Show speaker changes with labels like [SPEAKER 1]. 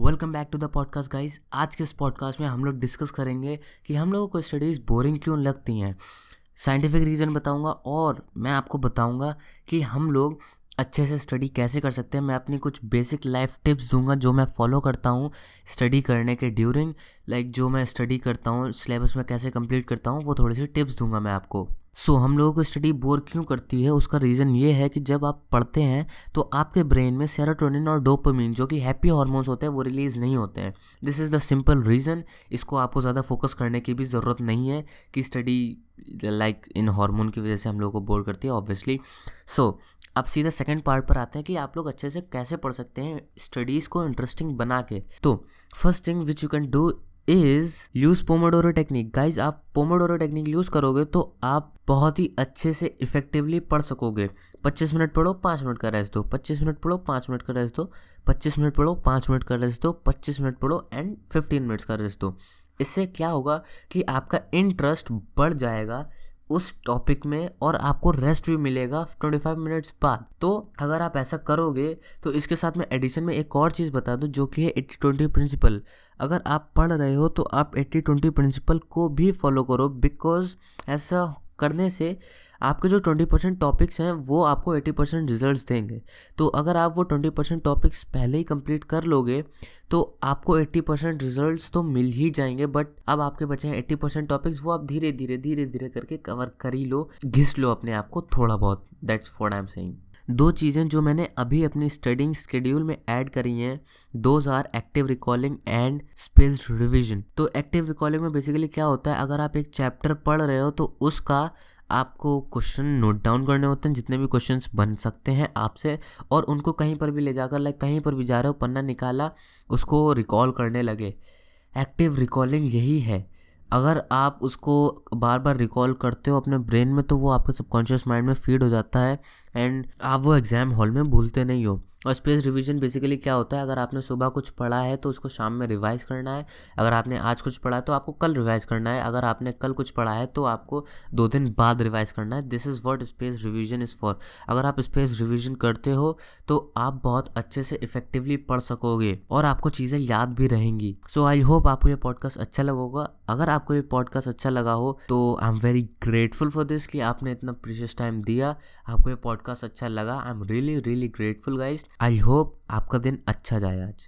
[SPEAKER 1] Welcome back to the podcast guys आज के इस पॉडकास्ट में हम लोग डिस्कस करेंगे कि हम लोगों को स्टडीज़ बोरिंग क्यों लगती हैं। साइंटिफिक रीज़न बताऊँगा और मैं आपको बताऊँगा कि हम लोग अच्छे से स्टडी कैसे कर सकते हैं। मैं अपनी कुछ बेसिक लाइफ टिप्स दूँगा जो मैं फॉलो करता हूँ स्टडी करने के ड्यूरिंग लाइक like जो मैं स्टडी करता हूँ सिलेबस में कैसे कंप्लीट करता हूँ, वो थोड़ी सी टिप्स दूँगा मैं आपको। सो हम लोगों को स्टडी बोर क्यों करती है? उसका रीज़न ये है कि जब आप पढ़ते हैं तो आपके ब्रेन में सेरोटोनिन और डोपामिन जो कि हैप्पी हार्मोन्स होते हैं वो रिलीज़ नहीं होते हैं। This is the simple reason इसको आपको ज़्यादा फोकस करने की भी ज़रूरत नहीं है कि स्टडी लाइक इन हार्मोन की वजह से हम लोग को बोर करती है ऑब्वियसली सो so, अब सीधा सेकंड पार्ट पर आते हैं कि आप लोग अच्छे से कैसे पढ़ सकते हैं स्टडीज़ को इंटरेस्टिंग बना के। तो first thing which you can do is use pomodoro technique guys आप पोमोडोरो टेक्निक यूज़ करोगे तो आप बहुत ही अच्छे से इफेक्टिवली पढ़ सकोगे। 25 मिनट पढ़ो 5 मिनट का रेस्ट दो। 25 मिनट पढ़ो 5 मिनट का रेस्ट दो। 25 मिनट पढ़ो 5 मिनट का रेस्ट दो। 25 मिनट पढ़ो एंड 15 मिनट्स का रेस्ट दो। इससे क्या होगा कि आपका इंटरेस्ट बढ़ जाएगा। उस टॉपिक में और आपको रेस्ट भी मिलेगा 25 मिनट्स बाद। तो अगर आप ऐसा करोगे तो इसके साथ में एडिशन में एक और चीज़ बता दूँ, जो कि है एट्टी ट्वेंटी प्रिंसिपल अगर आप पढ़ रहे हो तो आप एट्टी ट्वेंटी प्रिंसिपल को भी फॉलो करो बिकॉज़ ऐसा करने से आपके जो ट्वेंटी परसेंट टॉपिक्स हैं, वो आपको एटी परसेंट रिज़ल्ट देंगे। तो अगर आप वो ट्वेंटी परसेंट टॉपिक्स पहले ही कंप्लीट कर लोगे तो आपको एट्टी परसेंट रिज़ल्ट तो मिल ही जाएँगे बट अब आपके बचे हैं एट्टी परसेंट टॉपिक्स वो आप धीरे धीरे धीरे धीरे करके कवर कर ही लो, घिस लो अपने आप को थोड़ा बहुत। That's for I am saying दो चीज़ें जो मैंने अभी अपनी स्टडिंग स्केड्यूल में ऐड करी हैं those are active recalling and spaced revision तो एक्टिव रिकॉलिंग में बेसिकली क्या होता है, अगर आप एक चैप्टर पढ़ रहे हो तो उसका आपको क्वेश्चन नोट डाउन करने होते हैं, जितने भी क्वेश्चंस बन सकते हैं आपसे, और उनको कहीं पर भी ले जाकर लाइक कहीं पर भी जा रहे हो, पन्ना निकाला, उसको रिकॉल करने लगे। एक्टिव रिकॉलिंग यही है। अगर आप उसको बार बार रिकॉल करते हो अपने ब्रेन में तो वो आपके सबकॉन्शियस माइंड में फ़ीड हो जाता है। एंड आप वो एग्ज़ाम हॉल में भूलते नहीं हो। और स्पेस रिवीजन बेसिकली क्या होता है? अगर आपने सुबह कुछ पढ़ा है तो उसको शाम में रिवाइज करना है। अगर आपने आज कुछ पढ़ा है तो आपको कल रिवाइज करना है। अगर आपने कल कुछ पढ़ा है तो आपको दो दिन बाद रिवाइज करना है। This is what space revision is for अगर आप स्पेस रिविजन करते हो तो आप बहुत अच्छे से इफेक्टिवली पढ़ सकोगे और आपको चीज़ें याद भी रहेंगी। सो आई होप आपको ये पॉडकास्ट अच्छा लगेगा अगर आपको ये पॉडकास्ट अच्छा लगा हो तो I am very grateful for this कि आपने इतना प्रीशियस टाइम दिया। आपको ये पॉडकास्ट अच्छा लगा I am really really grateful guys I hope आपका दिन अच्छा जाए आज।